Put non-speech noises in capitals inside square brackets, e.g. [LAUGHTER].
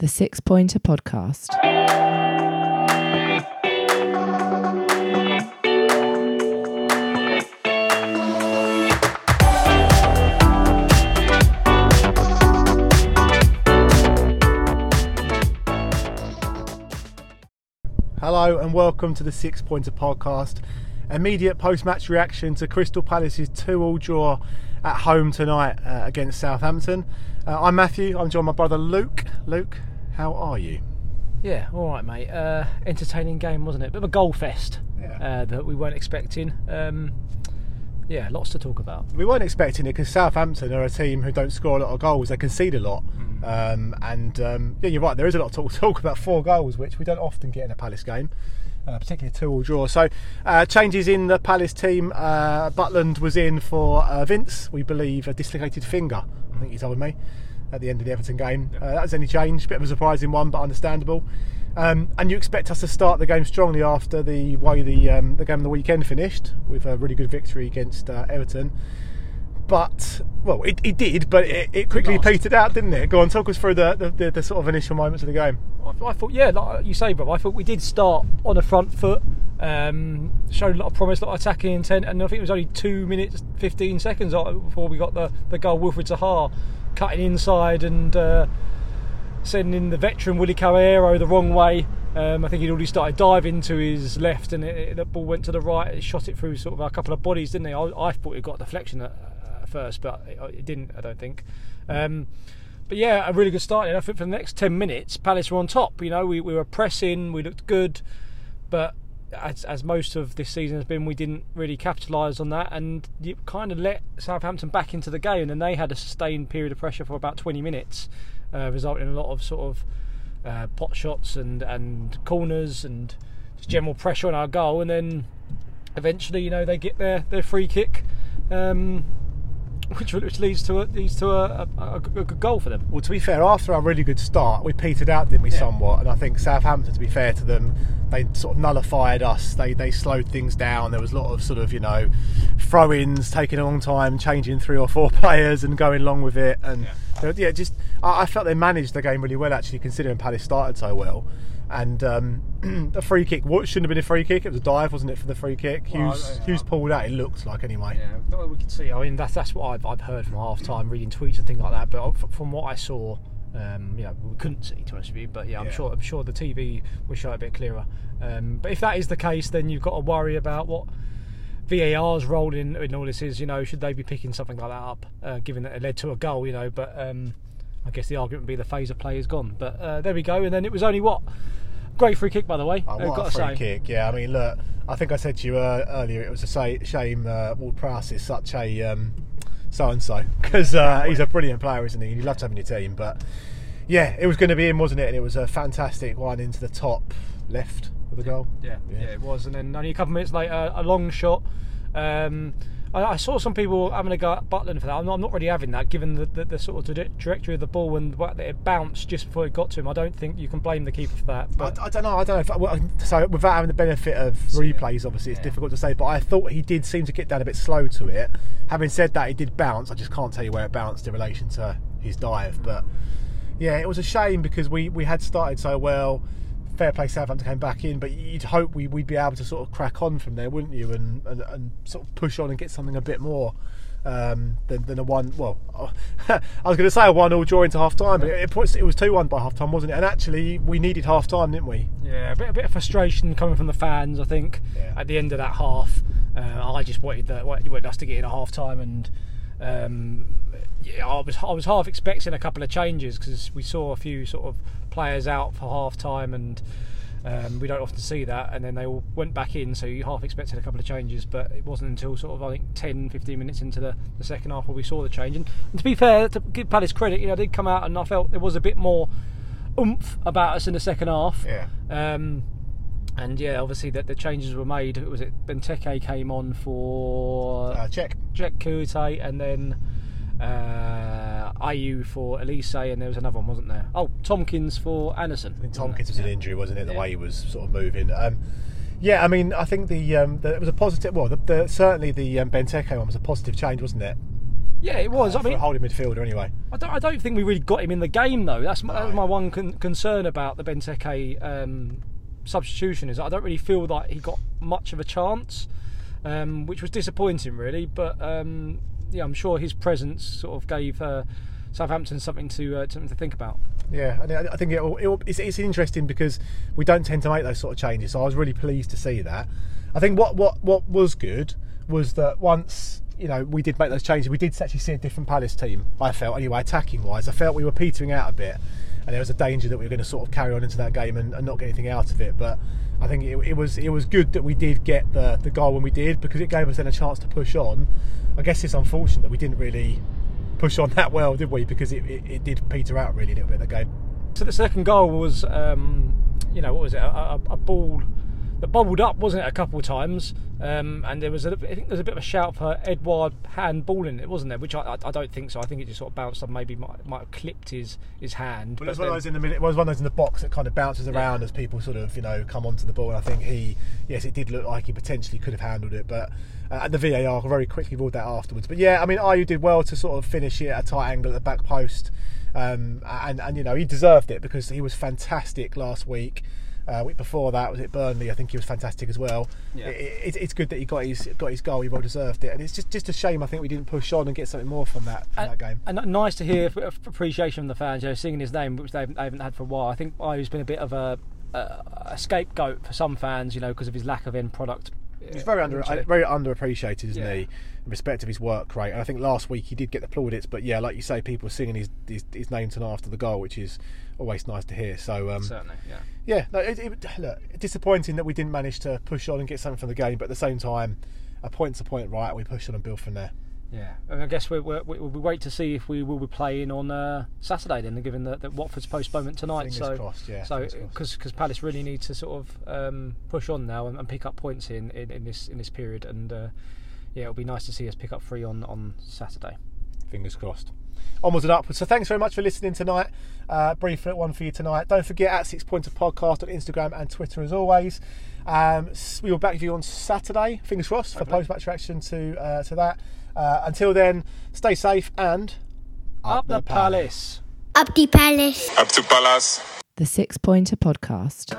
The Six Pointer Podcast. Hello and welcome to the Six Pointer Podcast. Immediate post match reaction to Crystal Palace's 2 all draw at home tonight uh, against Southampton. Uh, I'm Matthew, I'm joined by my brother Luke. Luke, how are you? Yeah, all right, mate. Uh, entertaining game, wasn't it? Bit of a goal fest Yeah. uh, that we weren't expecting. Um, yeah, lots to talk about. We weren't expecting it because Southampton are a team who don't score a lot of goals, they concede a lot. Um, and um, yeah, you're right, there is a lot of talk, [LAUGHS] talk about four goals, which we don't often get in a Palace game. Uh, particularly a two-all draw. So, uh, changes in the Palace team. Uh, Butland was in for uh, Vince. We believe a dislocated finger. I think he told me at the end of the Everton game. Uh, that was any change. Bit of a surprising one, but understandable. Um, and you expect us to start the game strongly after the way the um, the game of the weekend finished with a really good victory against uh, Everton. But well, it, it did, but it, it quickly Lost. petered out, didn't it? Go on, talk us through the, the, the, the sort of initial moments of the game. I, I thought, yeah, like you say, bro. I thought we did start on the front foot. Um, showed a lot of promise, a lot of attacking intent, and I think it was only two minutes, fifteen seconds before we got the the goal. Wilfried Zaha cutting inside and uh, sending the veteran Willy Caballero the wrong way. Um, I think he'd already started diving to his left, and it, it, the ball went to the right. It shot it through sort of a couple of bodies, didn't it? I, I thought it got deflection at, at first, but it, it didn't. I don't think. Um, but yeah, a really good start. And I think for the next ten minutes, Palace were on top. You know, we, we were pressing, we looked good, but as, as most of this season has been, we didn't really capitalise on that, and you kind of let Southampton back into the game, and they had a sustained period of pressure for about 20 minutes, uh, resulting in a lot of sort of uh, pot shots and and corners and just general pressure on our goal, and then eventually, you know, they get their their free kick. Um, [LAUGHS] which, which leads to a, leads to a, a, a good goal for them. Well, to be fair, after our really good start, we petered out, didn't we, Yeah. somewhat? And I think Southampton, to be fair to them, they sort of nullified us. They they slowed things down. There was a lot of sort of you know throw-ins, taking a long time, changing three or four [LAUGHS] players and going along with it. And yeah, yeah just I, I felt they managed the game really well, actually, considering Palace started so well. And um, [CLEARS THROAT] the free kick, what shouldn't have been a free kick? It was a dive, wasn't it, for the free kick? Well, Hughes, Hughes pulled out. It looked like anyway. Yeah, well, we could see. I mean, that's that's what I've, I've heard from half time, reading tweets and things like that. But from what I saw, um, you know, we couldn't see to honest with you. But yeah, I'm Yeah. sure I'm sure the TV will show it a bit clearer. Um, but if that is the case, then you've got to worry about what VAR's role in, in all this is. You know, should they be picking something like that up, uh, given that it led to a goal? You know, but um, I guess the argument would be the phase of play is gone. But uh, there we go. And then it was only what great free kick by the way. Oh, what got a free kick! Yeah, I mean, look, I think I said to you uh, earlier it was a say, shame uh, Ward Prowse is such a um, so and so because uh, he's a brilliant player, isn't he? You love to have him in your team, but yeah, it was going to be him, wasn't it? And it was a fantastic one into the top left of the goal. Yeah, Yeah. yeah, it was. And then only a couple of minutes later, a long shot. Um, I, I saw some people having a go at Butland for that. I'm not, I'm not really having that, given the, the, the sort of traje- trajectory of the ball and the fact that it bounced just before it got to him. I don't think you can blame the keeper for that. But I, I don't know. I don't know. If, well, so without having the benefit of replays, obviously it's Yeah. difficult to say. But I thought he did seem to get down a bit slow to it. Having said that, he did bounce. I just can't tell you where it bounced in relation to his dive. But yeah, it was a shame because we, we had started so well. Fair play, Southampton came back in, but you'd hope we, we'd be able to sort of crack on from there, wouldn't you? And, and, and sort of push on and get something a bit more um, than, than a one. Well, [LAUGHS] I was going to say a one all draw into half time, but it, puts, it was 2 1 by half time, wasn't it? And actually, we needed half time, didn't we? yeah, a bit, a bit of frustration coming from the fans. I think Yeah. at the end of that half, uh, I just wanted the, wanted us to get in a half time and. Um, I was I was half expecting a couple of changes because we saw a few sort of players out for half time and um, we don't often see that. And then they all went back in so you half expected a couple of changes but it wasn't until sort of I think 10 15 minutes into the, the second half where we saw the change. And, and to be fair to give Palace credit you know they did come out and I felt there was a bit more oomph about us in the second half. Yeah. um, and yeah obviously that the changes were made. Was it? Benteke came on for Uh, check. Jack Kouyaté and then uh, Ayew for Olise, and there was another one, wasn't there? Oh, Tomkins for Andersen. I think Tomkins was an injury, wasn't it? The Yeah. way he was sort of moving. Um, yeah, I mean, I think the, um, the it was a positive. Well, the, the, certainly the um, Benteke one was a positive change, wasn't it? Yeah, it was. uh, I mean, a holding midfielder anyway. I don't, I don't think we really got him in the game though. That's my, that's my one con- concern about the Benteke um, substitution is I don't really feel like he got much of a chance, um, which was disappointing really. But um, yeah, I'm sure his presence sort of gave uh, Southampton something to uh, something to think about. Yeah, I think it'll, it'll, it's, it's interesting because we don't tend to make those sort of changes. So I was really pleased to see that. I think what what what was good was that once you know we did make those changes, we did actually see a different Palace team. I felt anyway, attacking wise, I felt we were petering out a bit, and there was a danger that we were going to sort of carry on into that game and, and not get anything out of it. But I think it, it was it was good that we did get the the goal when we did because it gave us then a chance to push on. I guess it's unfortunate that we didn't really push on that well, did we? Because it, it, it did peter out really a little bit the game. So the second goal was, um, you know, what was it? A, a, a ball that bubbled up, wasn't it, a couple of times? Um, and there was, a, I think, there was a bit of a shout for Edouard handballing it, wasn't there? Which I, I, I don't think so. I think it just sort of bounced up, maybe might, might have clipped his his hand. But it was one of those in the middle. It was one of those in the box that kind of bounces around as people sort of you know come onto the ball. And I think he, yes, it did look like he potentially could have handled it, but uh, and the VAR very quickly ruled that afterwards. But yeah, I mean, Ayew did well to sort of finish it at a tight angle at the back post, um, and and you know he deserved it because he was fantastic last week. Uh, week before that was it Burnley. I think he was fantastic as well. Yeah. It, it, it's good that he got his got his goal. He well deserved it, and it's just just a shame. I think we didn't push on and get something more from that from that game. And nice to hear appreciation from the fans, you know, singing his name, which they haven't, they haven't had for a while. I think Ayew's been a bit of a, a, a scapegoat for some fans, you know, because of his lack of end product. He's very under very underappreciated, isn't Yeah. he? In respect of his work rate, and I think last week he did get the plaudits. But yeah, like you say, people singing his his, his name tonight after the goal, which is always nice to hear. So um, Certainly, yeah. yeah, no, it, it, look, disappointing that we didn't manage to push on and get something from the game, but at the same time, a point's a point, right? We push on and build from there. Yeah, and I guess we we we wait to see if we will be playing on uh, Saturday then, given that, that Watford's postponement tonight. Fingers so, crossed, yeah, So, because Palace really need to sort of um, push on now and, and pick up points in, in, in this in this period, and uh, yeah, it'll be nice to see us pick up three on on Saturday. Fingers crossed. Onwards and upwards. So thanks very much for listening tonight. Uh, brief little one for you tonight. Don't forget at Six Pointer Podcast on Instagram and Twitter as always. Um, we will back with you on Saturday. Fingers crossed for post match reaction to uh, to that. Uh, until then, stay safe and Up, the palace. Up the palace. Up to Palace. The Six Pointer Podcast.